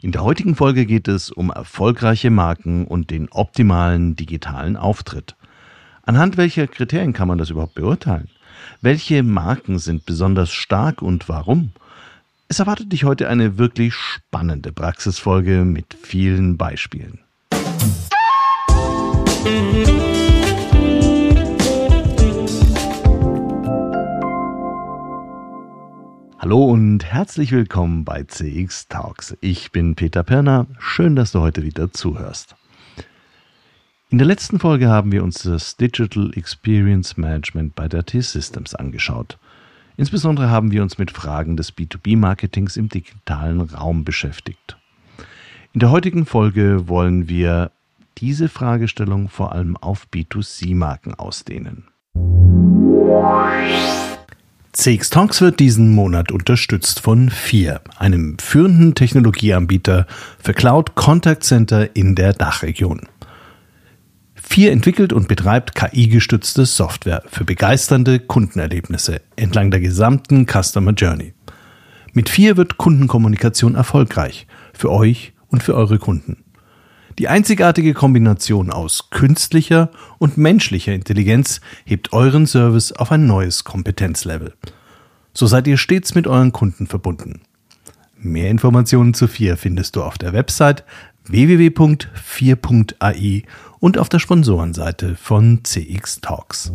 In der heutigen Folge geht es um erfolgreiche Marken und den optimalen digitalen Auftritt. Anhand welcher Kriterien kann man das überhaupt beurteilen? Welche Marken sind besonders stark und warum? Es erwartet dich heute eine wirklich spannende Praxisfolge mit vielen Beispielen. Hallo und herzlich willkommen bei CX Talks. Ich bin Peter Perner. Schön, dass du heute wieder zuhörst. In der letzten Folge haben wir uns das Digital Experience Management bei der T-Systems angeschaut. Insbesondere haben wir uns mit Fragen des B2B-Marketings im digitalen Raum beschäftigt. In der heutigen Folge wollen wir diese Fragestellung vor allem auf B2C-Marken ausdehnen. CX Talks wird diesen Monat unterstützt von FIR, einem führenden Technologieanbieter für Cloud Contact Center in der Dachregion. FIR entwickelt und betreibt KI-gestützte Software für begeisternde Kundenerlebnisse entlang der gesamten Customer Journey. Mit FIR wird Kundenkommunikation erfolgreich für euch und für eure Kunden. Die einzigartige Kombination aus künstlicher und menschlicher Intelligenz hebt euren Service auf ein neues Kompetenzlevel. So seid ihr stets mit euren Kunden verbunden. Mehr Informationen zu 4 findest du auf der Website www.4.ai und auf der Sponsorenseite von CX Talks.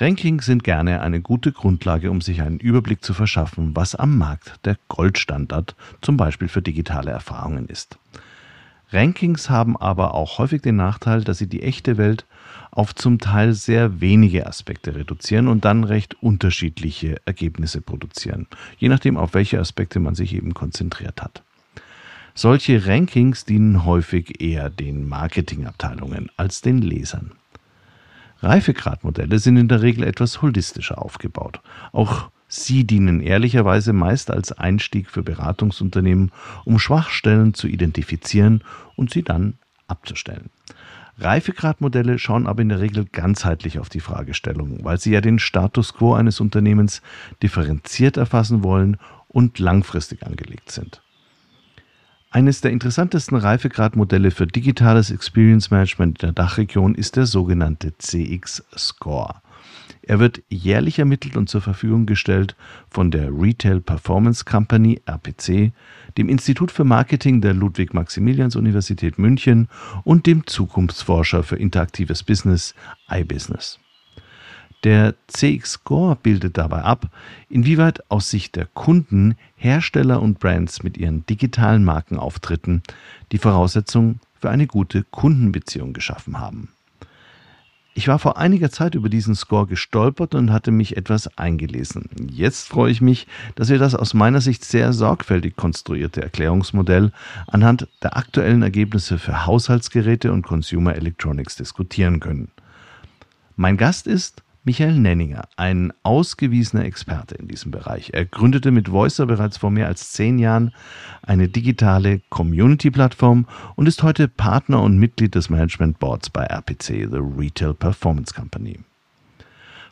Rankings sind gerne eine gute Grundlage, um sich einen Überblick zu verschaffen, was am Markt der Goldstandard zum Beispiel für digitale Erfahrungen ist. Rankings haben aber auch häufig den Nachteil, dass sie die echte Welt auf zum Teil sehr wenige Aspekte reduzieren und dann recht unterschiedliche Ergebnisse produzieren, je nachdem, auf welche Aspekte man sich eben konzentriert hat. Solche Rankings dienen häufig eher den Marketingabteilungen als den Lesern. Reifegradmodelle sind in der Regel etwas holistischer aufgebaut. Auch sie dienen ehrlicherweise meist als Einstieg für Beratungsunternehmen, um Schwachstellen zu identifizieren und sie dann abzustellen. Reifegradmodelle schauen aber in der Regel ganzheitlich auf die Fragestellung, weil sie ja den Status quo eines Unternehmens differenziert erfassen wollen und langfristig angelegt sind. Eines der interessantesten Reifegradmodelle für digitales Experience Management in der Dachregion ist der sogenannte CX Score. Er wird jährlich ermittelt und zur Verfügung gestellt von der Retail Performance Company RPC, dem Institut für Marketing der Ludwig-Maximilians-Universität München und dem Zukunftsforscher für interaktives Business iBusiness. Der CX-Score bildet dabei ab, inwieweit aus Sicht der Kunden Hersteller und Brands mit ihren digitalen Markenauftritten die Voraussetzung für eine gute Kundenbeziehung geschaffen haben. Ich war vor einiger Zeit über diesen Score gestolpert und hatte mich etwas eingelesen. Jetzt freue ich mich, dass wir das aus meiner Sicht sehr sorgfältig konstruierte Erklärungsmodell anhand der aktuellen Ergebnisse für Haushaltsgeräte und Consumer Electronics diskutieren können. Mein Gast ist Michael Nenninger, ein ausgewiesener Experte in diesem Bereich. Er gründete mit Voicer bereits vor mehr als zehn Jahren eine digitale Community-Plattform und ist heute Partner und Mitglied des Management Boards bei RPC, The Retail Performance Company.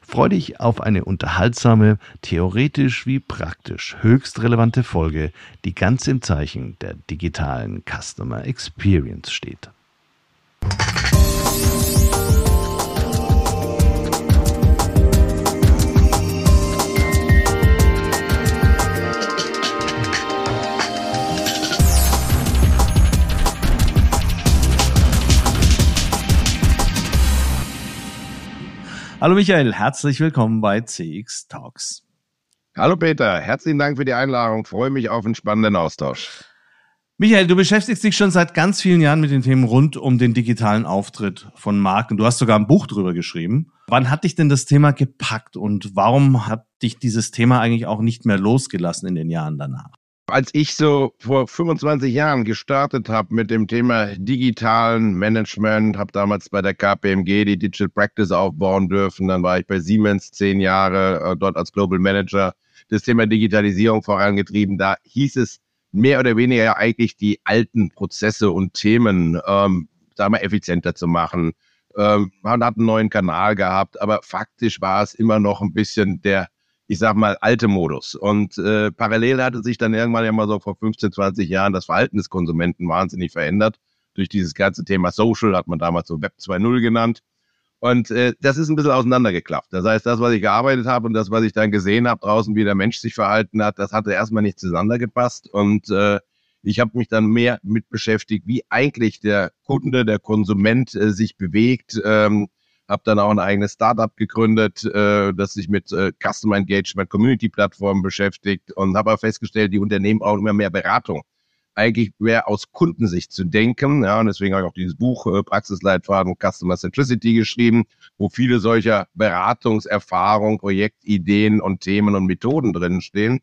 Freue dich auf eine unterhaltsame, theoretisch wie praktisch höchst relevante Folge, die ganz im Zeichen der digitalen Customer Experience steht. Hallo Michael, herzlich willkommen bei CX Talks. Hallo Peter, herzlichen Dank für die Einladung. Freue mich auf einen spannenden Austausch. Michael, du beschäftigst dich schon seit ganz vielen Jahren mit den Themen rund um den digitalen Auftritt von Marken. Du hast sogar ein Buch drüber geschrieben. Wann hat dich denn das Thema gepackt und warum hat dich dieses Thema eigentlich auch nicht mehr losgelassen in den Jahren danach? Als ich so vor 25 Jahren gestartet habe mit dem Thema digitalen Management, habe damals bei der KPMG die Digital Practice aufbauen dürfen. Dann war ich bei Siemens zehn Jahre äh, dort als Global Manager das Thema Digitalisierung vorangetrieben. Da hieß es mehr oder weniger ja eigentlich die alten Prozesse und Themen, ähm, sagen wir, effizienter zu machen. Ähm, man hat einen neuen Kanal gehabt, aber faktisch war es immer noch ein bisschen der ich sag mal, alte Modus. Und äh, parallel hatte sich dann irgendwann ja mal so vor 15, 20 Jahren das Verhalten des Konsumenten wahnsinnig verändert. Durch dieses ganze Thema Social hat man damals so Web 2.0 genannt. Und äh, das ist ein bisschen auseinandergeklafft. Das heißt, das, was ich gearbeitet habe und das, was ich dann gesehen habe draußen, wie der Mensch sich verhalten hat, das hatte erstmal nicht zusammengepasst. Und äh, ich habe mich dann mehr mit beschäftigt, wie eigentlich der Kunde, der Konsument äh, sich bewegt. Ähm, habe dann auch ein eigenes Startup gegründet, äh, das sich mit äh, Customer Engagement, Community Plattformen beschäftigt und habe aber festgestellt, die Unternehmen brauchen immer mehr Beratung. Eigentlich mehr aus Kundensicht zu denken. Ja, und deswegen habe ich auch dieses Buch äh, Praxisleitfaden Customer Centricity geschrieben, wo viele solcher Beratungserfahrungen, Projektideen und Themen und Methoden drin stehen,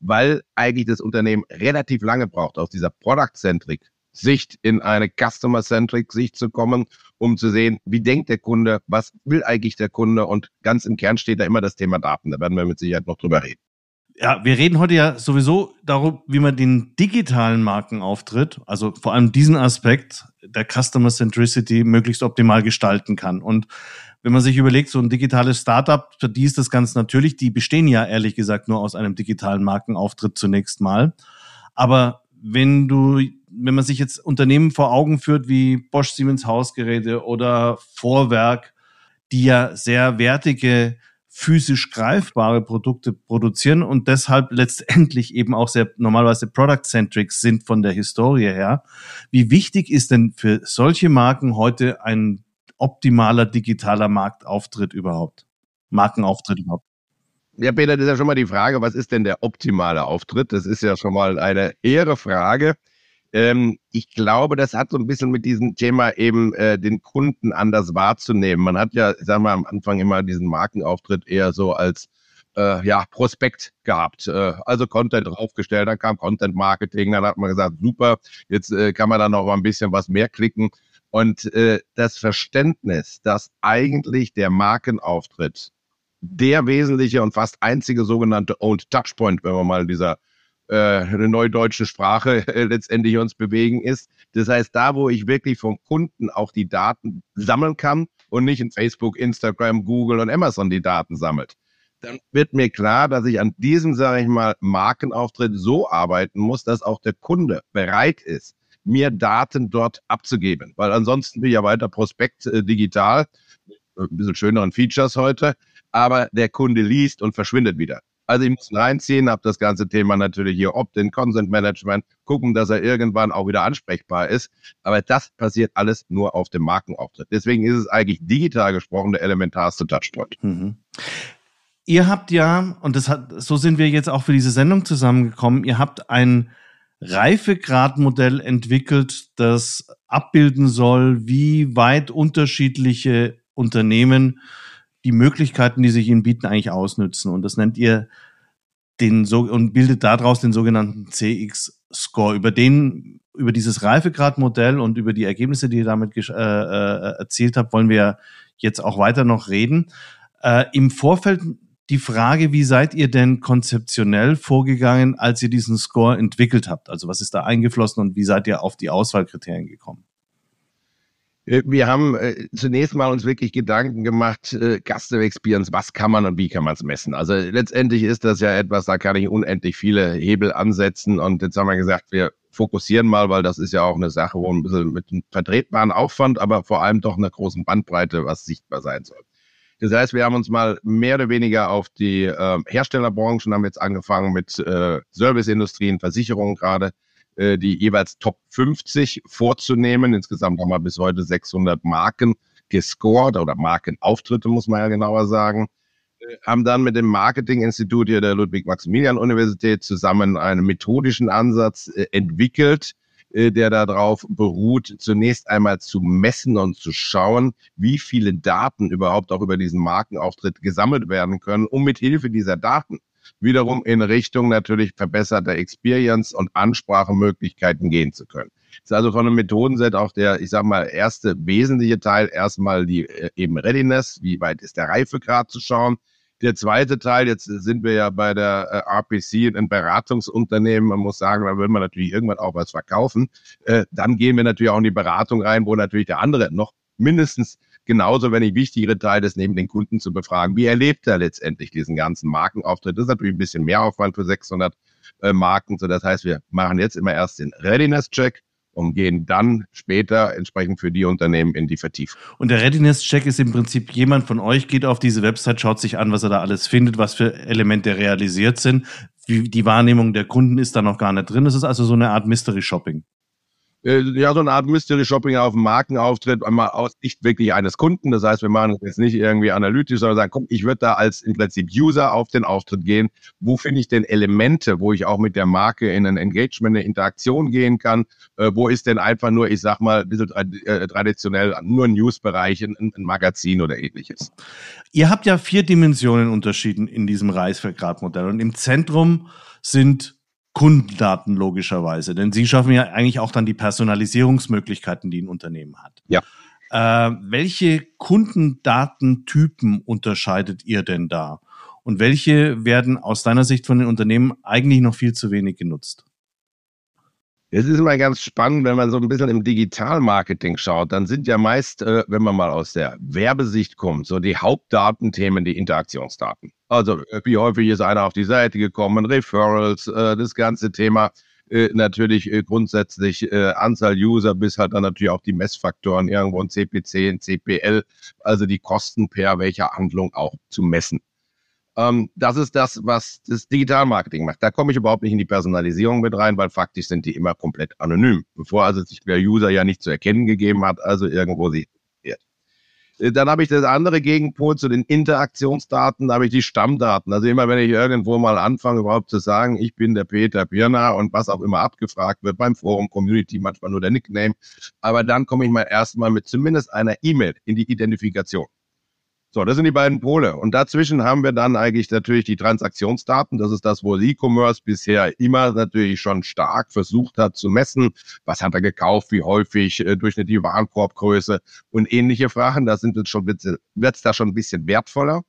weil eigentlich das Unternehmen relativ lange braucht, aus dieser Product-Centric Sicht in eine Customer-Centric Sicht zu kommen, um zu sehen, wie denkt der Kunde, was will eigentlich der Kunde und ganz im Kern steht da immer das Thema Daten. Da werden wir mit Sicherheit noch drüber reden. Ja, wir reden heute ja sowieso darum, wie man den digitalen Markenauftritt, also vor allem diesen Aspekt der Customer Centricity möglichst optimal gestalten kann. Und wenn man sich überlegt, so ein digitales Startup, für die ist das ganz natürlich, die bestehen ja ehrlich gesagt nur aus einem digitalen Markenauftritt zunächst mal. Aber wenn du, wenn man sich jetzt Unternehmen vor Augen führt wie Bosch Siemens Hausgeräte oder Vorwerk, die ja sehr wertige, physisch greifbare Produkte produzieren und deshalb letztendlich eben auch sehr normalerweise product-centric sind von der Historie her. Wie wichtig ist denn für solche Marken heute ein optimaler digitaler Marktauftritt überhaupt? Markenauftritt überhaupt? Ja, Peter, das ist ja schon mal die Frage, was ist denn der optimale Auftritt? Das ist ja schon mal eine ehre Frage. Ähm, ich glaube, das hat so ein bisschen mit diesem Thema eben äh, den Kunden anders wahrzunehmen. Man hat ja, sagen wir am Anfang immer diesen Markenauftritt eher so als äh, ja, Prospekt gehabt. Äh, also Content draufgestellt, dann kam Content Marketing, dann hat man gesagt, super, jetzt äh, kann man dann noch mal ein bisschen was mehr klicken. Und äh, das Verständnis, dass eigentlich der Markenauftritt der wesentliche und fast einzige sogenannte Old Touchpoint, wenn wir mal in dieser äh, neudeutschen Sprache äh, letztendlich uns bewegen ist. Das heißt, da, wo ich wirklich vom Kunden auch die Daten sammeln kann und nicht in Facebook, Instagram, Google und Amazon die Daten sammelt, dann wird mir klar, dass ich an diesem, sage ich mal, Markenauftritt so arbeiten muss, dass auch der Kunde bereit ist, mir Daten dort abzugeben. Weil ansonsten bin ich ja weiter Prospekt äh, digital, ein bisschen schöneren Features heute, aber der Kunde liest und verschwindet wieder. Also ich muss reinziehen, habe das ganze Thema natürlich hier Opt-in, Consent Management, gucken, dass er irgendwann auch wieder ansprechbar ist. Aber das passiert alles nur auf dem Markenauftritt. Deswegen ist es eigentlich digital gesprochen der elementarste Touchpoint. Mhm. Ihr habt ja, und das hat, so sind wir jetzt auch für diese Sendung zusammengekommen, ihr habt ein Reifegradmodell entwickelt, das abbilden soll, wie weit unterschiedliche Unternehmen die Möglichkeiten, die sich ihnen bieten, eigentlich ausnützen. Und das nennt ihr den so und bildet daraus den sogenannten CX-Score. Über den, über dieses Reifegradmodell und über die Ergebnisse, die ihr damit äh, äh, erzielt habt, wollen wir jetzt auch weiter noch reden. Äh, Im Vorfeld die Frage, wie seid ihr denn konzeptionell vorgegangen, als ihr diesen Score entwickelt habt? Also was ist da eingeflossen und wie seid ihr auf die Auswahlkriterien gekommen? Äh, wir haben äh, zunächst mal uns wirklich Gedanken gemacht, äh, Customer Experience, was kann man und wie kann man es messen? Also letztendlich ist das ja etwas, da kann ich unendlich viele Hebel ansetzen und jetzt haben wir gesagt, wir fokussieren mal, weil das ist ja auch eine Sache, wo ein bisschen mit einem vertretbaren Aufwand, aber vor allem doch einer großen Bandbreite, was sichtbar sein soll. Das heißt, wir haben uns mal mehr oder weniger auf die äh, Herstellerbranchen, haben jetzt angefangen mit äh, Serviceindustrien, Versicherungen gerade, äh, die jeweils Top 50 vorzunehmen. Insgesamt haben wir bis heute 600 Marken gescored oder Markenauftritte, muss man ja genauer sagen. Äh, haben dann mit dem Marketinginstitut hier der Ludwig-Maximilian-Universität zusammen einen methodischen Ansatz äh, entwickelt, der darauf beruht, zunächst einmal zu messen und zu schauen, wie viele Daten überhaupt auch über diesen Markenauftritt gesammelt werden können, um mit Hilfe dieser Daten wiederum in Richtung natürlich verbesserter Experience und Ansprachemöglichkeiten gehen zu können. Das ist also von einem Methodenset auch der, ich sag mal, erste wesentliche Teil erstmal die äh, eben Readiness, wie weit ist der Reifegrad zu schauen. Der zweite Teil, jetzt sind wir ja bei der äh, RPC, ein Beratungsunternehmen. Man muss sagen, da will man natürlich irgendwann auch was verkaufen. Äh, dann gehen wir natürlich auch in die Beratung rein, wo natürlich der andere noch mindestens Genauso, wenn ich wichtigere Teile ist, neben den Kunden zu befragen, wie erlebt er letztendlich diesen ganzen Markenauftritt? Das ist natürlich ein bisschen mehr Aufwand für 600 äh, Marken. So, das heißt, wir machen jetzt immer erst den Readiness-Check und gehen dann später entsprechend für die Unternehmen in die Vertiefung. Und der Readiness-Check ist im Prinzip jemand von euch geht auf diese Website, schaut sich an, was er da alles findet, was für Elemente realisiert sind. Die Wahrnehmung der Kunden ist da noch gar nicht drin. Es ist also so eine Art Mystery Shopping. Äh, ja, so eine Art Mystery Shopping auf dem Markenauftritt, einmal aus Sicht wirklich eines Kunden. Das heißt, wir machen das jetzt nicht irgendwie analytisch, sondern sagen, komm, ich würde da als im Prinzip User auf den Auftritt gehen. Wo finde ich denn Elemente, wo ich auch mit der Marke in ein Engagement, eine Interaktion gehen kann? Äh, wo ist denn einfach nur, ich sag mal, ein bisschen äh, traditionell nur ein Newsbereich, ein, ein Magazin oder ähnliches? Ihr habt ja vier Dimensionen unterschieden in diesem Reisvergradmodell und im Zentrum sind Kundendaten logischerweise, denn sie schaffen ja eigentlich auch dann die Personalisierungsmöglichkeiten, die ein Unternehmen hat. Ja. Äh, welche Kundendatentypen unterscheidet ihr denn da? Und welche werden aus deiner Sicht von den Unternehmen eigentlich noch viel zu wenig genutzt? Es ist immer ganz spannend, wenn man so ein bisschen im Digitalmarketing schaut, dann sind ja meist, äh, wenn man mal aus der Werbesicht kommt, so die Hauptdatenthemen die Interaktionsdaten. Also äh, wie häufig ist einer auf die Seite gekommen, Referrals, äh, das ganze Thema äh, natürlich äh, grundsätzlich äh, Anzahl User bis halt dann natürlich auch die Messfaktoren irgendwo ein CPC, ein CPL, also die Kosten per welcher Handlung auch zu messen. Ähm, das ist das, was das Digitalmarketing macht. Da komme ich überhaupt nicht in die Personalisierung mit rein, weil faktisch sind die immer komplett anonym. Bevor also sich der User ja nicht zu erkennen gegeben hat, also irgendwo sie. Äh, dann habe ich das andere Gegenpol zu den Interaktionsdaten, da habe ich die Stammdaten. Also immer wenn ich irgendwo mal anfange, überhaupt zu sagen, ich bin der Peter Birner und was auch immer abgefragt wird beim Forum, Community, manchmal nur der Nickname. Aber dann komme ich mal erstmal mit zumindest einer E-Mail in die Identifikation. So, das sind die beiden Pole. Und dazwischen haben wir dann eigentlich natürlich die Transaktionsdaten. Das ist das, wo E-Commerce bisher immer natürlich schon stark versucht hat zu messen. Was hat er gekauft, wie häufig, äh, durchschnittliche Warenkorbgröße und ähnliche Fragen. Da sind jetzt schon, wird's da schon ein bisschen wertvoller.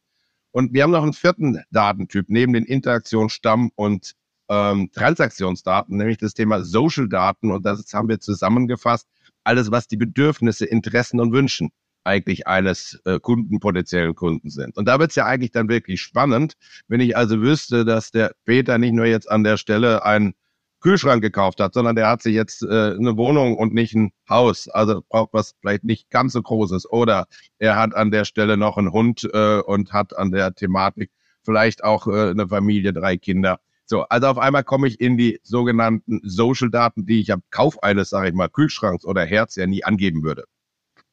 Und wir haben noch einen vierten Datentyp neben den Interaktionsstamm und ähm, Transaktionsdaten, nämlich das Thema Social Daten. Und das haben wir zusammengefasst. Alles, was die Bedürfnisse, Interessen und Wünschen eigentlich eines äh, Kunden, potenziellen Kunden sind. Und da wird es ja eigentlich dann wirklich spannend, wenn ich also wüsste, dass der Peter nicht nur jetzt an der Stelle einen Kühlschrank gekauft hat, sondern der hat sich jetzt äh, eine Wohnung und nicht ein Haus, also braucht was vielleicht nicht ganz so Großes. Oder er hat an der Stelle noch einen Hund äh, und hat an der Thematik vielleicht auch äh, eine Familie, drei Kinder. So, also auf einmal komme ich in die sogenannten Social-Daten, die ich am Kauf eines, sage ich mal, Kühlschranks oder Herz ja nie angeben würde.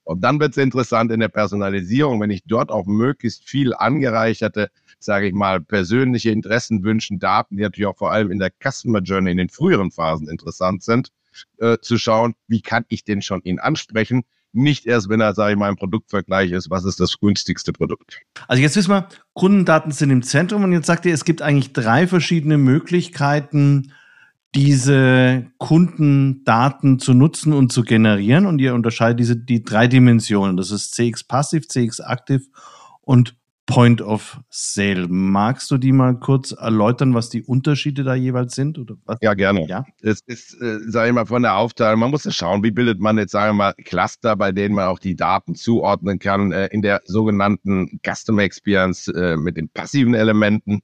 Und dann wird es interessant in der Personalisierung, wenn ich dort auch möglichst viel angereicherte, sage ich mal, persönliche Interessen, Wünschen, Daten, die natürlich auch vor allem in der Customer Journey in den früheren Phasen interessant sind, äh, zu schauen, wie kann ich den schon ihn ansprechen, nicht erst, wenn er, sage ich mal, im Produktvergleich ist, was ist das günstigste Produkt. Also jetzt wissen wir, Kundendaten sind im Zentrum und jetzt sagt ihr, es gibt eigentlich drei verschiedene Möglichkeiten, diese Kundendaten zu nutzen und zu generieren. Und ihr unterscheidet diese die drei Dimensionen. Das ist CX Passiv, CX Aktiv und Point of Sale. Magst du die mal kurz erläutern, was die Unterschiede da jeweils sind? Oder was? Ja, gerne. Ja? Es ist, äh, sage ich mal, von der Aufteilung, man muss ja schauen, wie bildet man jetzt, sagen wir mal, Cluster, bei denen man auch die Daten zuordnen kann, äh, in der sogenannten Customer Experience äh, mit den passiven Elementen,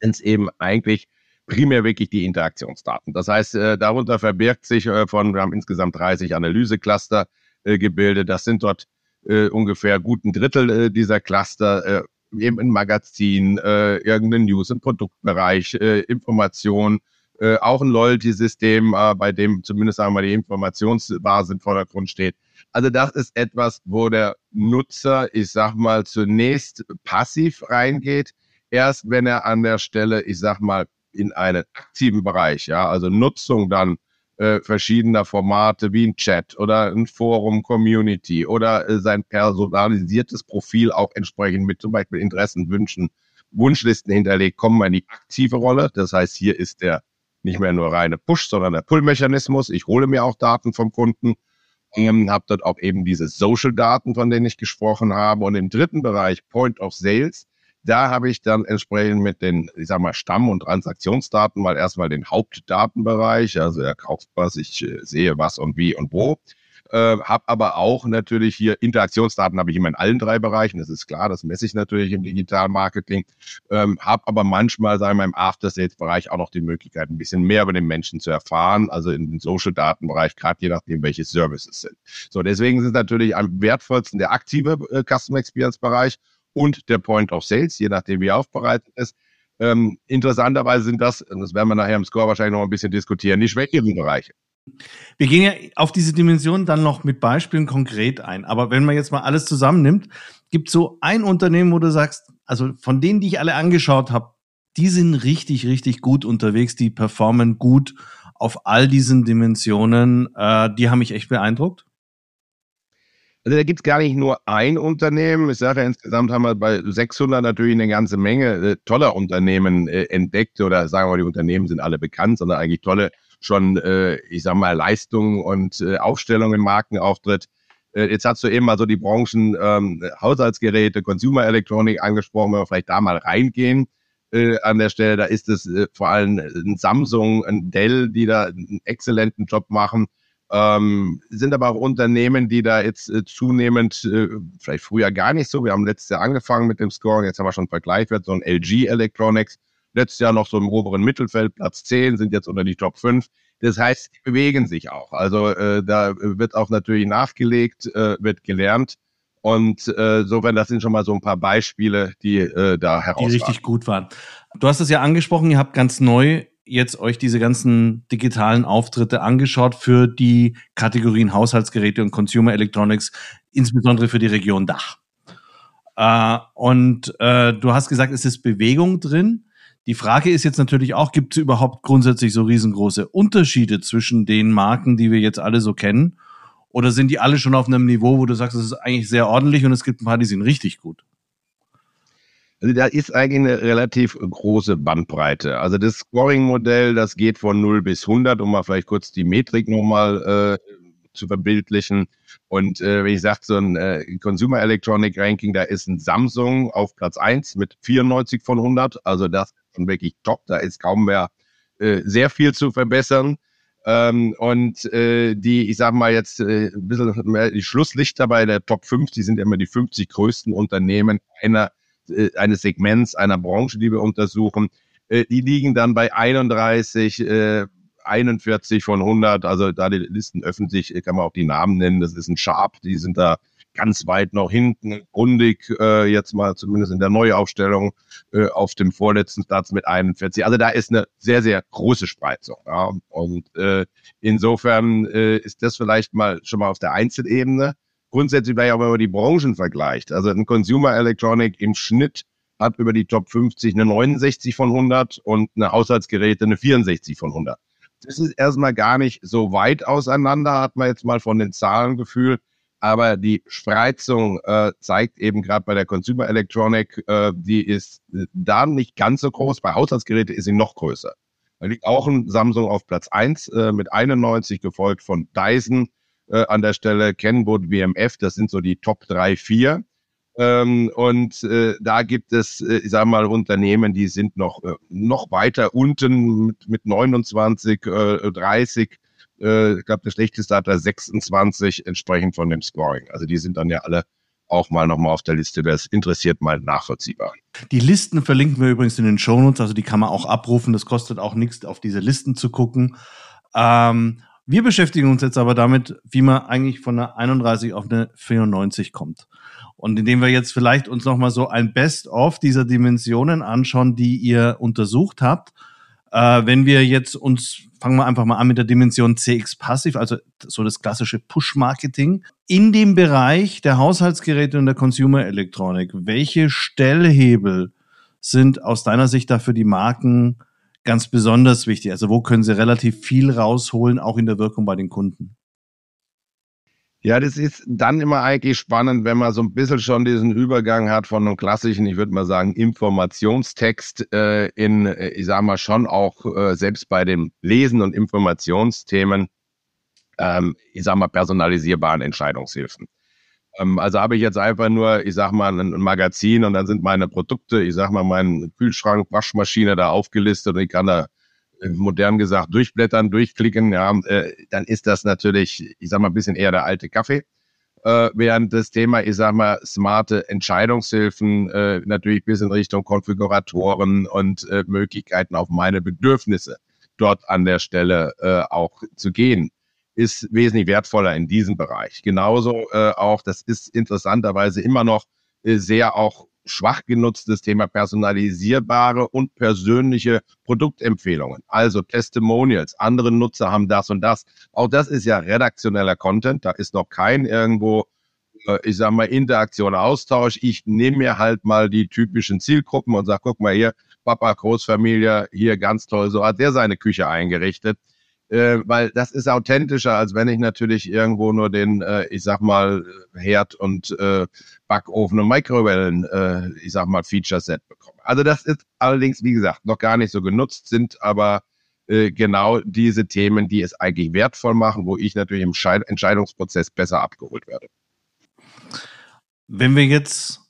sind es eben eigentlich primär wirklich die Interaktionsdaten. Das heißt, äh, darunter verbirgt sich äh, von, wir haben insgesamt 30 Analysecluster äh, gebildet. Das sind dort äh, ungefähr guten Drittel äh, dieser Cluster, äh, eben ein Magazin, äh, irgendein News, ein Produktbereich, äh, Information, äh, auch ein Loyalty-System, äh, bei dem zumindest sagen wir mal die Informationsbasis im Vordergrund steht. Also das ist etwas, wo der Nutzer, ich sag mal, zunächst passiv reingeht. Erst wenn er an der Stelle, ich sag mal, in einen aktiven Bereich, ja, also Nutzung dann äh, verschiedener Formate wie ein Chat oder ein Forum, Community oder äh, sein personalisiertes Profil auch entsprechend mit zum Beispiel Interessen, Wünschen, Wunschlisten hinterlegt, kommen wir in die aktive Rolle. Das heißt, hier ist der nicht mehr nur reine Push, sondern der Pull-Mechanismus. Ich hole mir auch Daten vom Kunden, ähm, habe dort auch eben diese Social-Daten, von denen ich gesprochen habe. Und im dritten Bereich, Point of Sales, da habe ich dann entsprechend mit den, ich sag mal, Stamm- und Transaktionsdaten mal erstmal den Hauptdatenbereich, also er kauft was, ich äh, sehe was und wie und wo. äh, habe aber auch natürlich hier Interaktionsdaten habe ich immer in allen drei Bereichen, das ist klar, das messe ich natürlich im Digital Marketing, ähm, habe aber manchmal, sagen wir im After-Sales-Bereich auch noch die Möglichkeit, ein bisschen mehr über den Menschen zu erfahren, also in den Social-Datenbereich, gerade je nachdem, welche Services sind. So, deswegen sind natürlich am wertvollsten der aktive äh, Customer Experience-Bereich und der Point of Sales, je nachdem, wie er aufbereitet ist. Ähm, interessanterweise sind das, das werden wir nachher im Score wahrscheinlich noch ein bisschen diskutieren, die schwächeren Bereiche. Wir gehen ja auf diese Dimension dann noch mit Beispielen konkret ein. Aber wenn man jetzt mal alles zusammennimmt, gibt es so ein Unternehmen, wo du sagst, also von denen, die ich alle angeschaut habe, die sind richtig, richtig gut unterwegs, die performen gut auf all diesen Dimensionen. Äh, die haben mich echt beeindruckt. Also da gibt's gar nicht nur ein Unternehmen. Ich sage ja, insgesamt haben wir bei 600 natürlich eine ganze Menge äh, toller Unternehmen äh, entdeckt oder sagen wir, die Unternehmen sind alle bekannt, sondern eigentlich tolle schon, äh, ich sag mal, Leistungen und äh, Aufstellungen, Markenauftritt. Äh, jetzt hast du eben mal so die Branchen ähm, Haushaltsgeräte, Consumer Electronic angesprochen, wenn wir vielleicht da mal reingehen. Äh, an der Stelle, da ist es vor allem ein Samsung, ein Dell, die da einen exzellenten Job machen ähm, sind aber auch Unternehmen, die da jetzt äh, zunehmend, äh, vielleicht früher gar nicht so, wir haben letztes Jahr angefangen mit dem Scoring, jetzt haben wir schon Vergleichwert, so ein LG Electronics, letztes Jahr noch so im oberen Mittelfeld, Platz 10, sind jetzt unter die Top 5. Das heißt, die bewegen sich auch. Also äh, da wird auch natürlich nachgelegt, äh, wird gelernt. Und äh, sofern, das sind schon mal so ein paar Beispiele, die äh, da heraus. Die richtig gut waren. Du hast es ja angesprochen, ihr habt ganz neu jetzt euch diese ganzen digitalen Auftritte angeschaut für die Kategorien Haushaltsgeräte und Consumer Electronics, insbesondere für die Region Dach. Äh, und äh, du hast gesagt, es ist Bewegung drin. Die Frage ist jetzt natürlich auch, gibt es überhaupt grundsätzlich so riesengroße Unterschiede zwischen den Marken, die wir jetzt alle so kennen? Oder sind die alle schon auf einem Niveau, wo du sagst, es ist eigentlich sehr ordentlich und es gibt ein paar, die sind richtig gut? Also da ist eigentlich eine relativ große Bandbreite. Also das Scoring-Modell, das geht von 0 bis 100, um mal vielleicht kurz die Metrik nochmal äh, zu verbildlichen. Und äh, wenn ich sage, so ein äh, Consumer Electronic Ranking, da ist ein Samsung auf Platz 1 mit 94 von 100. Also das ist schon wirklich top. Da ist kaum mehr äh, sehr viel zu verbessern. Ähm, und äh, die, ich sag mal jetzt äh, ein bisschen mehr die Schlusslichter bei der Top 5, die sind immer die 50 größten Unternehmen einer eines Segments, einer Branche, die wir untersuchen. Äh, die liegen dann bei 31, äh, 41 von 100. Also da die Listen öffentlich, kann man auch die Namen nennen. Das ist ein Sharp, die sind da ganz weit noch hinten, grundig äh, jetzt mal zumindest in der Neuaufstellung äh, auf dem vorletzten Platz mit 41. Also da ist eine sehr, sehr große Spreizung. Ja. Und äh, insofern äh, ist das vielleicht mal schon mal auf der Einzelebene grundsätzlich vielleicht auch, wenn man die Branchen vergleicht. Also ein Consumer Electronic im Schnitt hat über die Top 50 eine 69 von 100 und eine Haushaltsgeräte eine 64 von 100. Das ist erstmal gar nicht so weit auseinander, hat man jetzt mal von den Zahlen gefühlt. Aber die Spreizung äh, zeigt eben gerade bei der Consumer Electronic, äh, die ist äh, da nicht ganz so groß. Bei Haushaltsgeräten ist sie noch größer. Da liegt auch ein Samsung auf Platz 1 äh, mit 91, gefolgt von Dyson äh, an der Stelle, Kenwood, WMF, das sind so die Top 3, 4. Ähm, und äh, da gibt es, äh, ich sage mal, Unternehmen, die sind noch, äh, noch weiter unten mit, mit 29, äh, 30. Äh, ich glaube, das schlechteste hat er 26 entsprechend von dem Scoring. Also die sind dann ja alle auch mal nochmal auf der Liste, wer es interessiert, mal nachvollziehbar. Die Listen verlinken wir übrigens in den Shownotes, also die kann man auch abrufen. Das kostet auch nichts, auf diese Listen zu gucken. Ähm, wir beschäftigen uns jetzt aber damit, wie man eigentlich von einer 31 auf eine 94 kommt. Und indem wir jetzt vielleicht uns nochmal so ein Best-of dieser Dimensionen anschauen, die ihr untersucht habt, äh, wenn wir jetzt uns, fangen wir einfach mal an mit der Dimension CX Passiv, also so das klassische Push-Marketing. In dem Bereich der Haushaltsgeräte und der Consumer Elektronik, welche Stellhebel sind aus deiner Sicht dafür die Marken ganz besonders wichtig? Also wo können Sie relativ viel rausholen, auch in der Wirkung bei den Kunden? Ja, das ist dann immer eigentlich spannend, wenn man so ein bisschen schon diesen Übergang hat von einem klassischen, ich würde mal sagen, Informationstext äh, in, äh, ich sage mal schon auch äh, selbst bei den Lesen und Informationsthemen, ähm, ich sage mal personalisierbaren Entscheidungshilfen. Ähm, also habe ich jetzt einfach nur, ich sag mal, ein Magazin und dann sind meine Produkte, ich sag mal, mein Kühlschrank, Waschmaschine da aufgelistet und ich kann da modern gesagt, durchblättern, durchklicken, ja, äh, dann ist das natürlich, ich sag mal, ein bisschen eher der alte Kaffee. Äh, während das Thema, ich sag mal, smarte Entscheidungshilfen äh, natürlich bis in Richtung Konfiguratoren und äh, Möglichkeiten auf meine Bedürfnisse dort an der Stelle äh, auch zu gehen, ist wesentlich wertvoller in diesem Bereich. Genauso äh, auch, das ist interessanterweise immer noch äh, sehr auch schwach genutztes Thema personalisierbare und persönliche Produktempfehlungen. Also Testimonials. Andere Nutzer haben das und das. Auch das ist ja redaktioneller Content. Da ist noch kein irgendwo, äh, ich sag mal, Interaktion, Austausch. Ich nehme mir halt mal die typischen Zielgruppen und sage, guck mal hier, Papa, Großfamilie, hier ganz toll, so hat der seine Küche eingerichtet äh, weil das ist authentischer, als wenn ich natürlich irgendwo nur den, äh, ich sag mal, Herd und äh, Backofen und Mikrowellen, äh, ich sag mal, Feature-Set bekomme. Also das ist allerdings, wie gesagt, noch gar nicht so genutzt, sind aber äh, genau diese Themen, die es eigentlich wertvoll machen, wo ich natürlich im Scheid Entscheidungsprozess besser abgeholt werde. Wenn wir jetzt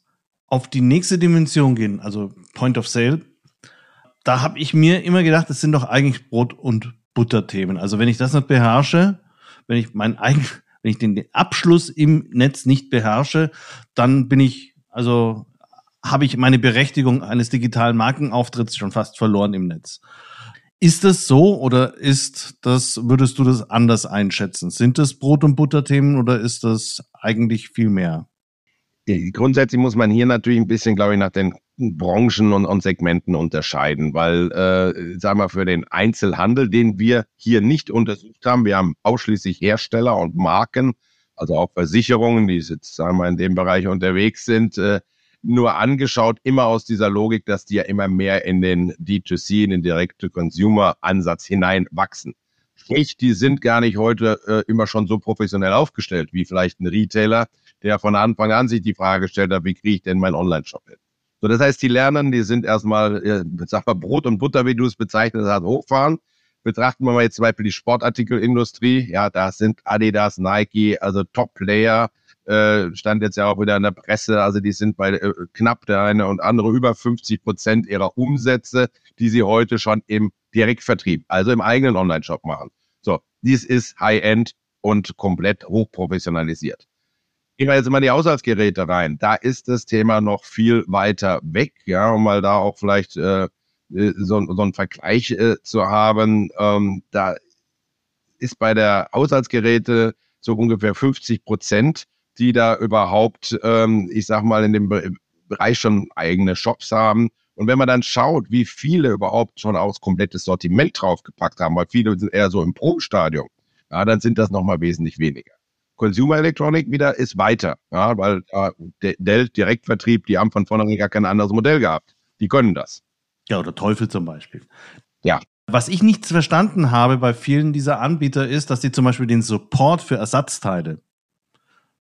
auf die nächste Dimension gehen, also Point of Sale, da habe ich mir immer gedacht, das sind doch eigentlich Brot und Butterthemen. Also wenn ich das nicht beherrsche, wenn ich mein eigen, wenn ich den Abschluss im Netz nicht beherrsche, dann bin ich, also habe ich meine Berechtigung eines digitalen Markenauftritts schon fast verloren im Netz. Ist das so oder ist das, würdest du das anders einschätzen? Sind das Brot- und Butterthemen oder ist das eigentlich viel mehr? Grundsätzlich muss man hier natürlich ein bisschen, glaube ich, nach den Branchen und, und Segmenten unterscheiden, weil, äh, sagen wir, für den Einzelhandel, den wir hier nicht untersucht haben, wir haben ausschließlich Hersteller und Marken, also auch Versicherungen, die jetzt, sagen wir, in dem Bereich unterwegs sind, äh, nur angeschaut, immer aus dieser Logik, dass die ja immer mehr in den D2C, in den Direct-to-Consumer-Ansatz hineinwachsen. Sprich, die sind gar nicht heute äh, immer schon so professionell aufgestellt wie vielleicht ein Retailer, der von Anfang an sich die Frage gestellt hat, wie kriege ich denn meinen Online-Shop hin? So, das heißt, die Lernen, die sind erstmal, äh, sag mal, Brot und Butter, wie du es bezeichnet hast, hochfahren. Betrachten wir mal jetzt zum Beispiel die Sportartikelindustrie. Ja, da sind Adidas, Nike, also Top-Player, äh, stand jetzt ja auch wieder in der Presse. Also die sind bei äh, knapp der eine und andere über 50 Prozent ihrer Umsätze, die sie heute schon im Direktvertrieb, also im eigenen Online-Shop machen. So, dies ist High-End und komplett hochprofessionalisiert. Gehen wir jetzt mal die Haushaltsgeräte rein. Da ist das Thema noch viel weiter weg, ja, um mal da auch vielleicht äh, äh, so, so einen Vergleich äh, zu haben. Ähm, da ist bei der Haushaltsgeräte so ungefähr 50 Prozent, die da überhaupt, ähm, ich sag mal, in dem Bereich schon eigene Shops haben. Und wenn man dann schaut, wie viele überhaupt schon aus komplettes Sortiment draufgepackt haben, weil viele sind eher so im Probestadium, ja, dann sind das nochmal wesentlich weniger. Consumer Electronic wieder ist weiter, ja, weil äh, Dell Direktvertrieb, die haben von vornherein gar kein anderes Modell gehabt. Die können das. Ja, oder Teufel zum Beispiel. Ja. Was ich nicht verstanden habe bei vielen dieser Anbieter ist, dass die zum Beispiel den Support für Ersatzteile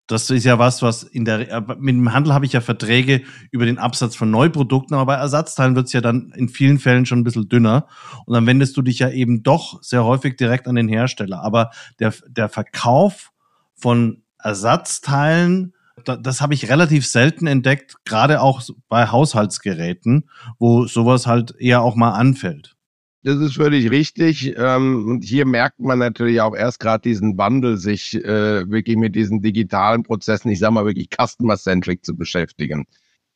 das ist ja was, was in der äh, mit dem Handel habe ich ja Verträge über den Absatz von Neuprodukten, aber bei Ersatzteilen wird es ja dann in vielen Fällen schon ein bisschen dünner. Und dann wendest du dich ja eben doch sehr häufig direkt an den Hersteller. Aber der, der Verkauf von Ersatzteilen, das habe ich relativ selten entdeckt, gerade auch bei Haushaltsgeräten, wo sowas halt eher auch mal anfällt. Das ist völlig richtig. Ähm, und hier merkt man natürlich auch erst gerade diesen Wandel, sich äh, wirklich mit diesen digitalen Prozessen, ich sag mal wirklich customer-centric zu beschäftigen.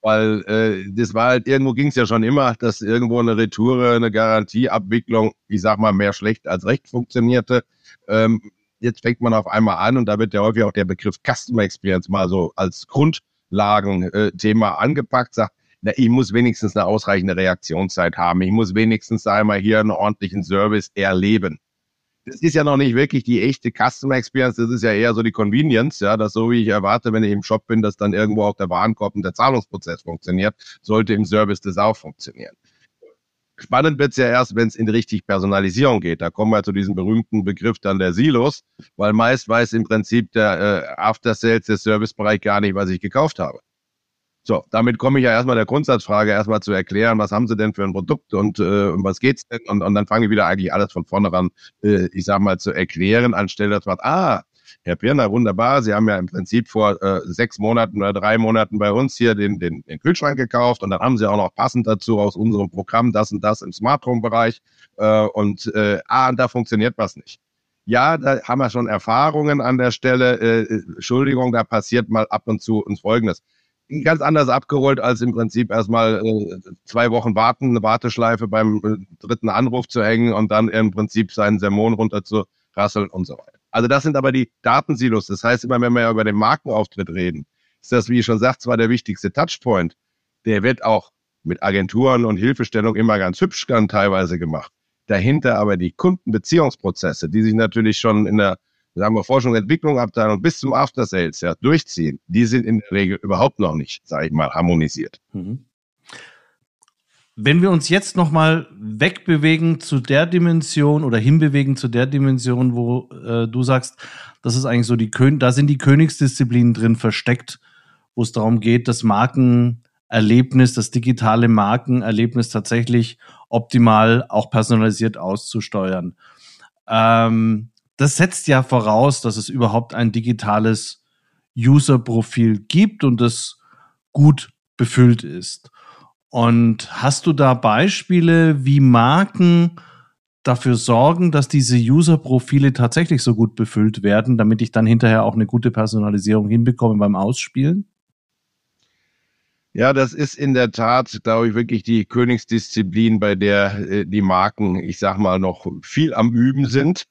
Weil äh, das war halt, irgendwo ging es ja schon immer, dass irgendwo eine Retour, eine Garantieabwicklung, ich sag mal, mehr schlecht als recht funktionierte. Ähm, jetzt fängt man auf einmal an und da wird ja häufig auch der Begriff Customer Experience mal so als Grundlagenthema angepackt, sagt, na, ich muss wenigstens eine ausreichende Reaktionszeit haben. Ich muss wenigstens einmal hier einen ordentlichen Service erleben. Das ist ja noch nicht wirklich die echte Customer Experience, das ist ja eher so die Convenience, ja, dass so wie ich erwarte, wenn ich im Shop bin, dass dann irgendwo auch der Warenkorb und der Zahlungsprozess funktioniert, sollte im Service das auch funktionieren. Spannend wird's ja erst, wenn es in richtig Personalisierung geht. Da kommen wir zu diesem berühmten Begriff dann der Silos, weil meist weiß im Prinzip der äh, After Sales, der Servicebereich gar nicht, was ich gekauft habe. So, damit komme ich ja erstmal der Grundsatzfrage erstmal zu erklären, was haben Sie denn für ein Produkt und äh, um was geht's denn? Und, und dann fange ich wieder eigentlich alles von vorne ran, äh, ich sag mal, zu erklären, anstelle dass man, ah, Herr Pirner, wunderbar, Sie haben ja im Prinzip vor äh, sechs Monaten oder drei Monaten bei uns hier den, den, den Kühlschrank gekauft und dann haben Sie auch noch passend dazu aus unserem Programm das und das im Smart Home Bereich äh, und äh, ah, da funktioniert was nicht. Ja, da haben wir schon Erfahrungen an der Stelle. Äh, äh Entschuldigung, da passiert mal ab und zu uns Folgendes ganz anders abgeholt, als im Prinzip erstmal äh, zwei Wochen warten, eine Warteschleife beim äh, dritten Anruf zu hängen und dann im Prinzip seinen Sermon runter zu rasseln und so weiter. Also das sind aber die Datensilos. Das heißt immer, wenn wir über den Markenauftritt reden, ist das, wie ich schon sagt, zwar der wichtigste Touchpoint. Der wird auch mit Agenturen und Hilfestellung immer ganz hübsch dann teilweise gemacht. Dahinter aber die Kundenbeziehungsprozesse, die sich natürlich schon in der sagen wir Forschung und Entwicklung Abteilung bis zum After Sales ja durchziehen, die sind in der Regel überhaupt noch nicht, sage ich mal, harmonisiert. Mhm. Wenn wir uns jetzt nochmal wegbewegen zu der Dimension oder hinbewegen zu der Dimension, wo äh, du sagst, das ist eigentlich so die Kön da sind die Königsdisziplinen drin versteckt, wo es darum geht, das Markenerlebnis, das digitale Markenerlebnis tatsächlich optimal auch personalisiert auszusteuern. Ähm, das setzt ja voraus, dass es überhaupt ein digitales User-Profil gibt und das gut befüllt ist. Und hast du da Beispiele, wie Marken dafür sorgen, dass diese User-Profile tatsächlich so gut befüllt werden, damit ich dann hinterher auch eine gute Personalisierung hinbekomme beim Ausspielen? Ja, das ist in der Tat, glaube ich, wirklich die Königsdisziplin, bei der äh, die Marken, ich sag mal, noch viel am Üben sind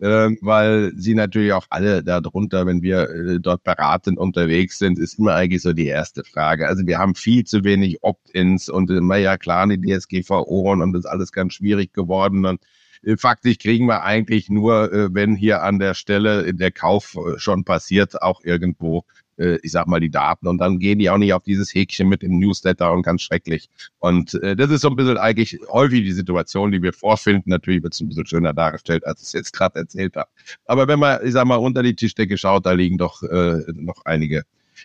äh, weil sie natürlich auch alle darunter, wenn wir äh, dort beratend unterwegs sind, ist immer eigentlich so die erste Frage. Also wir haben viel zu wenig Opt-ins und äh, ja klar, die DSGVO und das ist alles ganz schwierig geworden und äh, faktisch kriegen wir eigentlich nur, äh, wenn hier an der Stelle der Kauf schon passiert, auch irgendwo äh, ich sag mal, die Daten und dann gehen die auch nicht auf dieses Häkchen mit dem Newsletter und ganz schrecklich. Und äh, das ist so ein bisschen eigentlich häufig die Situation, die wir vorfinden. Natürlich wird es ein bisschen schöner dargestellt, als ich es jetzt gerade erzählt habe. Aber wenn man, ich sag mal, unter die Tischdecke schaut, da liegen doch äh, noch einige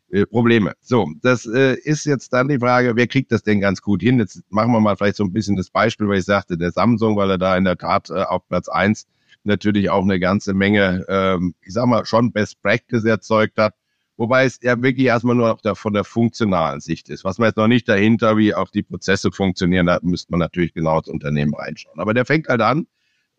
äh, Probleme. So, das äh, ist jetzt dann die Frage, wer kriegt das denn ganz gut hin? Jetzt machen wir mal vielleicht so ein bisschen das Beispiel, weil ich sagte, der Samsung, weil er da in der Tat äh, auf Platz eins natürlich auch eine ganze Menge, ähm, ich sag mal, schon Best Practice erzeugt hat. Wobei es ja wirklich erstmal nur der, von der funktionalen Sicht ist. Was man jetzt noch nicht dahinter, wie auch die Prozesse funktionieren, da müsste man natürlich genau ins Unternehmen reinschauen. Aber der fängt halt an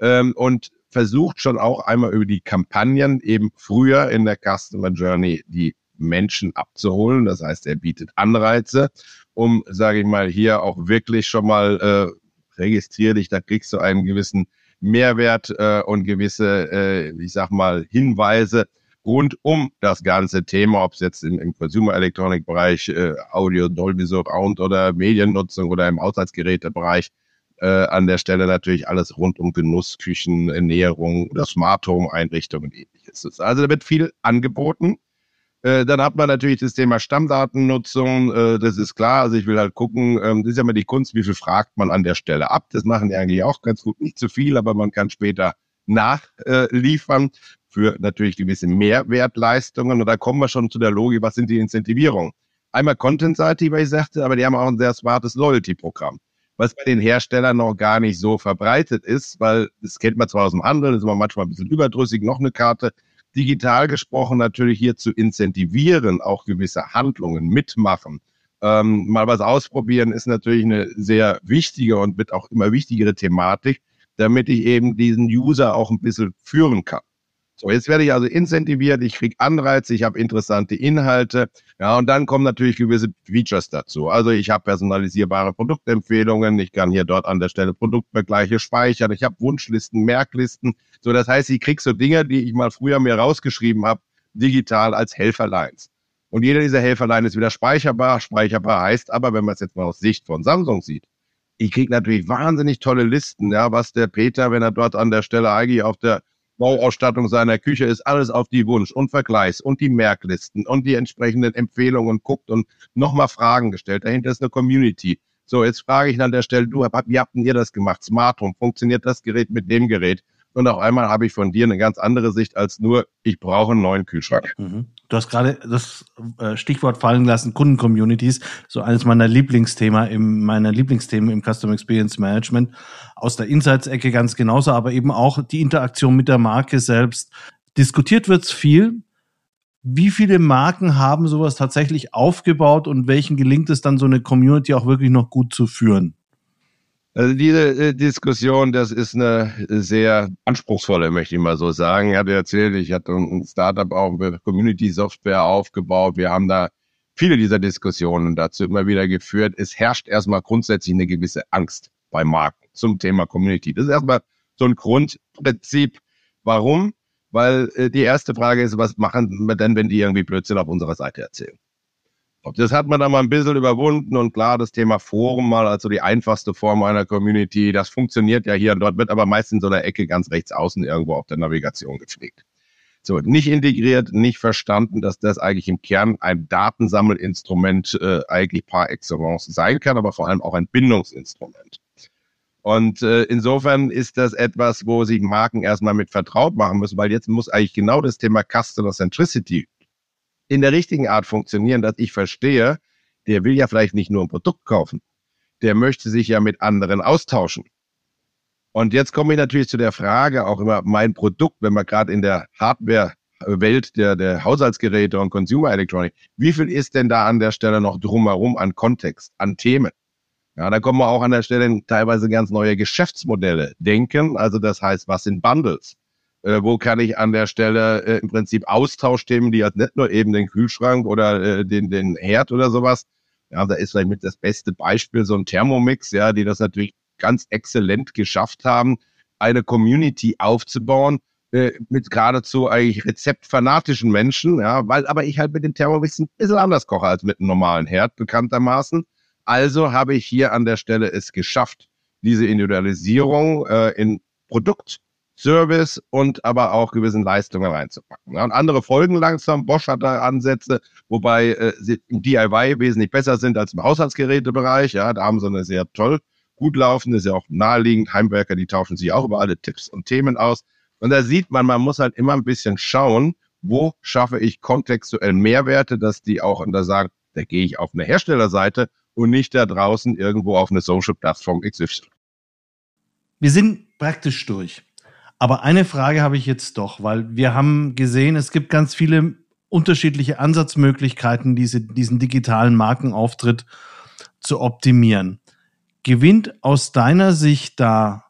ähm, und versucht schon auch einmal über die Kampagnen eben früher in der Customer Journey die Menschen abzuholen. Das heißt, er bietet Anreize, um, sage ich mal, hier auch wirklich schon mal äh, registrier dich, da kriegst du einen gewissen Mehrwert äh, und gewisse, äh, ich sag mal, Hinweise, rund um das ganze Thema, ob es jetzt im, im Consumer Electronic Bereich, äh, Audio, Dolby Surround oder Mediennutzung oder im Haushaltsgerätebereich, äh, an der Stelle natürlich alles rund um Genuss, Küchen, Ernährung oder Smart Home Einrichtungen und ähnliches. Also da wird viel angeboten. Äh, dann hat man natürlich das Thema Stammdatennutzung, äh, das ist klar. Also ich will halt gucken, ähm, das ist ja immer die Kunst, wie viel fragt man an der Stelle ab. Das machen die eigentlich auch ganz gut, nicht zu viel, aber man kann später nachliefern für natürlich gewisse Mehrwertleistungen. Und da kommen wir schon zu der Logik, was sind die Incentivierungen? Einmal Content-seitig, weil ich sagte, aber die haben auch ein sehr smartes Loyalty-Programm, was bei den Herstellern noch gar nicht so verbreitet ist, weil das kennt man zwar aus dem Handel, ist man manchmal ein bisschen überdrüssig, noch eine Karte. Digital gesprochen natürlich hier zu incentivieren, auch gewisse Handlungen mitmachen. Ähm, mal was ausprobieren ist natürlich eine sehr wichtige und wird auch immer wichtigere Thematik, damit ich eben diesen User auch ein bisschen führen kann. So, jetzt werde ich also incentiviert, ich kriege Anreize, ich habe interessante Inhalte, ja, und dann kommen natürlich gewisse Features dazu. Also ich habe personalisierbare Produktempfehlungen, ich kann hier dort an der Stelle Produktvergleiche speichern, ich habe Wunschlisten, Merklisten. So, das heißt, ich kriege so Dinge, die ich mal früher mir rausgeschrieben habe, digital als Helferlines. Und jeder dieser Helferlein ist wieder speicherbar. Speicherbar heißt aber, wenn man es jetzt mal aus Sicht von Samsung sieht, ich kriege natürlich wahnsinnig tolle Listen, ja, was der Peter, wenn er dort an der Stelle eigentlich auf der Bauausstattung seiner Küche ist alles auf die Wunsch- und Vergleichs- und die Merklisten und die entsprechenden Empfehlungen guckt und nochmal Fragen gestellt. Dahinter ist eine Community. So, jetzt frage ich an der Stelle, du, wie habt ihr das gemacht? Smart Home, funktioniert das Gerät mit dem Gerät? Und auf einmal habe ich von dir eine ganz andere Sicht als nur, ich brauche einen neuen Kühlschrank. Mhm. Du hast gerade das äh, Stichwort fallen lassen, Kundencommunities, so eines meiner Lieblingsthema im, meiner Lieblingsthemen im Customer Experience Management. Aus der Insights-Ecke ganz genauso, aber eben auch die Interaktion mit der Marke selbst. Diskutiert wird's viel. Wie viele Marken haben sowas tatsächlich aufgebaut und welchen gelingt es dann, so eine Community auch wirklich noch gut zu führen? Also diese äh, Diskussion, das ist eine sehr anspruchsvolle, möchte ich mal so sagen. Ich hatte erzählt, ich hatte ein Startup auch mit Community Software aufgebaut. Wir haben da viele dieser Diskussionen dazu immer wieder geführt. Es herrscht erstmal grundsätzlich eine gewisse Angst bei Marken zum Thema Community. Das ist erstmal so ein Grundprinzip. Warum? Weil äh, die erste Frage ist, was machen wir denn, wenn die irgendwie Blödsinn auf unserer Seite erzählen? Das hat man dann mal ein bisschen überwunden und klar, das Thema Forum mal, also die einfachste Form einer Community, das funktioniert ja hier und dort, wird aber meist in so einer Ecke ganz rechts außen irgendwo auf der Navigation gepflegt. So, nicht integriert, nicht verstanden, dass das eigentlich im Kern ein Datensammelinstrument äh, eigentlich par excellence sein kann, aber vor allem auch ein Bindungsinstrument. Und äh, insofern ist das etwas, wo sich Marken erstmal mit vertraut machen müssen, weil jetzt muss eigentlich genau das Thema Customer Centricity in der richtigen Art funktionieren, dass ich verstehe, der will ja vielleicht nicht nur ein Produkt kaufen, der möchte sich ja mit anderen austauschen. Und jetzt komme ich natürlich zu der Frage, auch immer mein Produkt, wenn man gerade in der Hardware-Welt der, der Haushaltsgeräte und Consumer Electronic, wie viel ist denn da an der Stelle noch drumherum an Kontext, an Themen? Ja, da kommen wir auch an der Stelle teilweise ganz neue Geschäftsmodelle denken. Also das heißt, was sind Bundles? Äh, wo kann ich an der Stelle äh, im Prinzip Austauschthemen, die halt nicht nur eben den Kühlschrank oder äh, den, den Herd oder sowas, ja, da ist vielleicht mit das beste Beispiel so ein Thermomix, ja, die das natürlich ganz exzellent geschafft haben, eine Community aufzubauen, äh, mit geradezu eigentlich rezeptfanatischen Menschen, ja, weil aber ich halt mit dem Thermomix ein bisschen anders koche als mit einem normalen Herd, bekanntermaßen. Also habe ich hier an der Stelle es geschafft, diese Individualisierung äh, in Produkt Service und aber auch gewissen Leistungen reinzupacken. Ja, und andere folgen langsam. Bosch hat da Ansätze, wobei äh, sie im DIY wesentlich besser sind als im Haushaltsgerätebereich. Ja, da haben sie eine sehr toll gut laufende, ist ja auch naheliegend. Heimwerker, die tauschen sich auch über alle Tipps und Themen aus. Und da sieht man, man muss halt immer ein bisschen schauen, wo schaffe ich kontextuell Mehrwerte, dass die auch, und da sagen, da gehe ich auf eine Herstellerseite und nicht da draußen irgendwo auf eine Social-Plattform XY. Wir sind praktisch durch. Aber eine Frage habe ich jetzt doch, weil wir haben gesehen, es gibt ganz viele unterschiedliche Ansatzmöglichkeiten, diese, diesen digitalen Markenauftritt zu optimieren. Gewinnt aus deiner Sicht da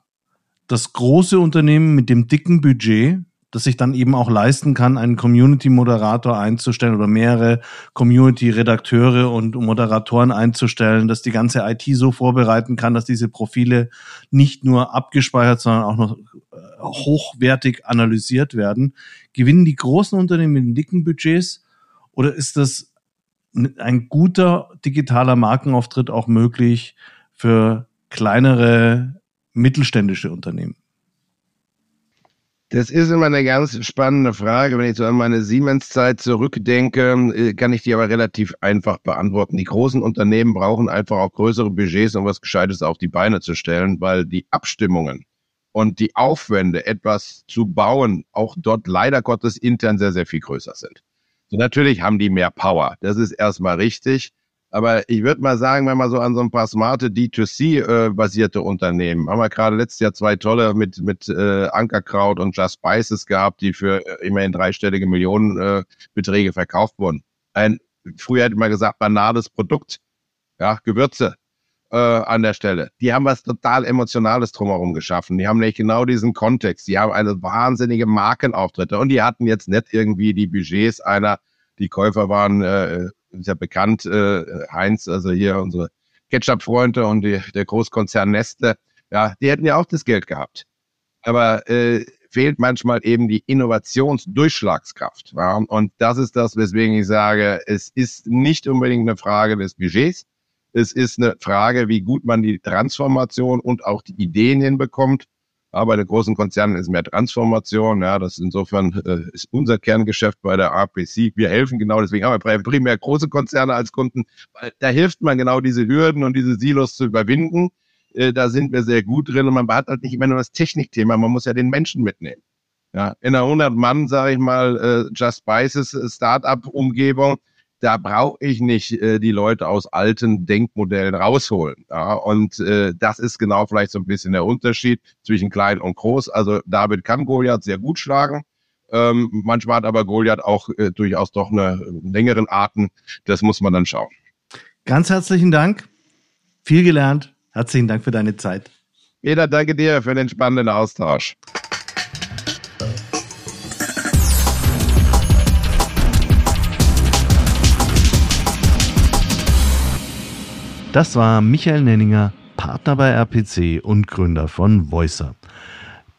das große Unternehmen mit dem dicken Budget, das sich dann eben auch leisten kann, einen Community-Moderator einzustellen oder mehrere Community-Redakteure und Moderatoren einzustellen, dass die ganze IT so vorbereiten kann, dass diese Profile nicht nur abgespeichert, sondern auch noch äh, hochwertig analysiert werden. Gewinnen die großen Unternehmen mit dicken Budgets oder ist das ein guter digitaler Markenauftritt auch möglich für kleinere mittelständische Unternehmen? Das ist immer eine ganz spannende Frage. Wenn ich so an meine Siemens-Zeit zurückdenke, äh, kann ich die aber relativ einfach beantworten. Die großen Unternehmen brauchen einfach auch größere Budgets, um was Gescheites auf die Beine zu stellen, weil die Abstimmungen und die Aufwände, etwas zu bauen, auch dort leider Gottes intern sehr, sehr viel größer sind. So, natürlich haben die mehr Power. Das ist erstmal richtig. Aber ich würde mal sagen, wenn man so an so ein paar smarte D2C-basierte äh, Unternehmen, haben wir gerade letztes Jahr zwei tolle mit, mit äh, Ankerkraut und Just Spices gehabt, die für äh, immerhin dreistellige Millionenbeträge äh, verkauft wurden. Ein, früher hätte man gesagt, banales Produkt. Ja, Gewürze äh, an der Stelle. Die haben was total Emotionales drumherum geschaffen. Die haben nicht genau diesen Kontext. Die haben eine wahnsinnige Markenauftritte und die hatten jetzt nicht irgendwie die Budgets einer, die Käufer waren äh, ist ja bekannt, äh, Heinz, also hier unsere Ketchup-Freunde und die, der Großkonzern Nestle, ja, die hätten ja auch das Geld gehabt. Aber äh, fehlt manchmal eben die Innovationsdurchschlagskraft. Ja? Und das ist das, weswegen ich sage, es ist nicht unbedingt eine Frage des Budgets. Es ist eine Frage, wie gut man die Transformation und auch die Ideen hinbekommt. Aber bei den großen Konzernen ist mehr Transformation. Ja, das insofern äh, ist unser Kerngeschäft bei der RPC. Wir helfen genau, deswegen haben wir primär große Konzerne als Kunden, weil da hilft man genau diese Hürden und diese Silos zu überwinden. Äh, da sind wir sehr gut drin und man hat halt nicht immer nur das Technikthema, man muss ja den Menschen mitnehmen. Ja, in einer 100 Mann, sage ich mal, äh, Just Spices Startup-Umgebung, da brauche ich nicht äh, die Leute aus alten Denkmodellen rausholen. Ja? Und äh, das ist genau vielleicht so ein bisschen der Unterschied zwischen klein und groß. Also David kann Goliath sehr gut schlagen. Ähm, manchmal hat aber Goliath auch äh, durchaus doch eine längeren Arten. Das muss man dann schauen. Ganz herzlichen Dank. Viel gelernt. Herzlichen Dank für deine Zeit. Jeder, danke dir für den spannenden Austausch. Das war Michael Nenninger, Partner bei RPC und Gründer von Voicer.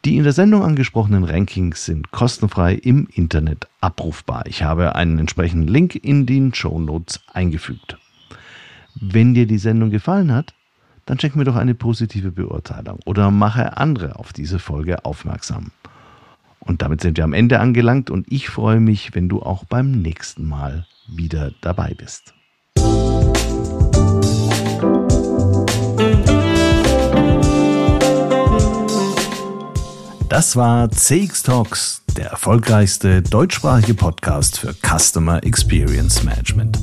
Die in der Sendung angesprochenen Rankings sind kostenfrei im Internet abrufbar. Ich habe einen entsprechenden Link in den Show Notes eingefügt. Wenn dir die Sendung gefallen hat, dann schenk mir doch eine positive Beurteilung oder mache andere auf diese Folge aufmerksam. Und damit sind wir am Ende angelangt und ich freue mich, wenn du auch beim nächsten Mal wieder dabei bist. Das war CX Talks, der erfolgreichste deutschsprachige Podcast für Customer Experience Management.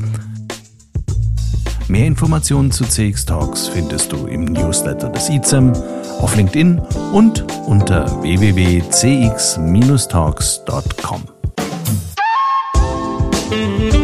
Mehr Informationen zu CX Talks findest du im Newsletter des ICEM, auf LinkedIn und unter www.cx-talks.com.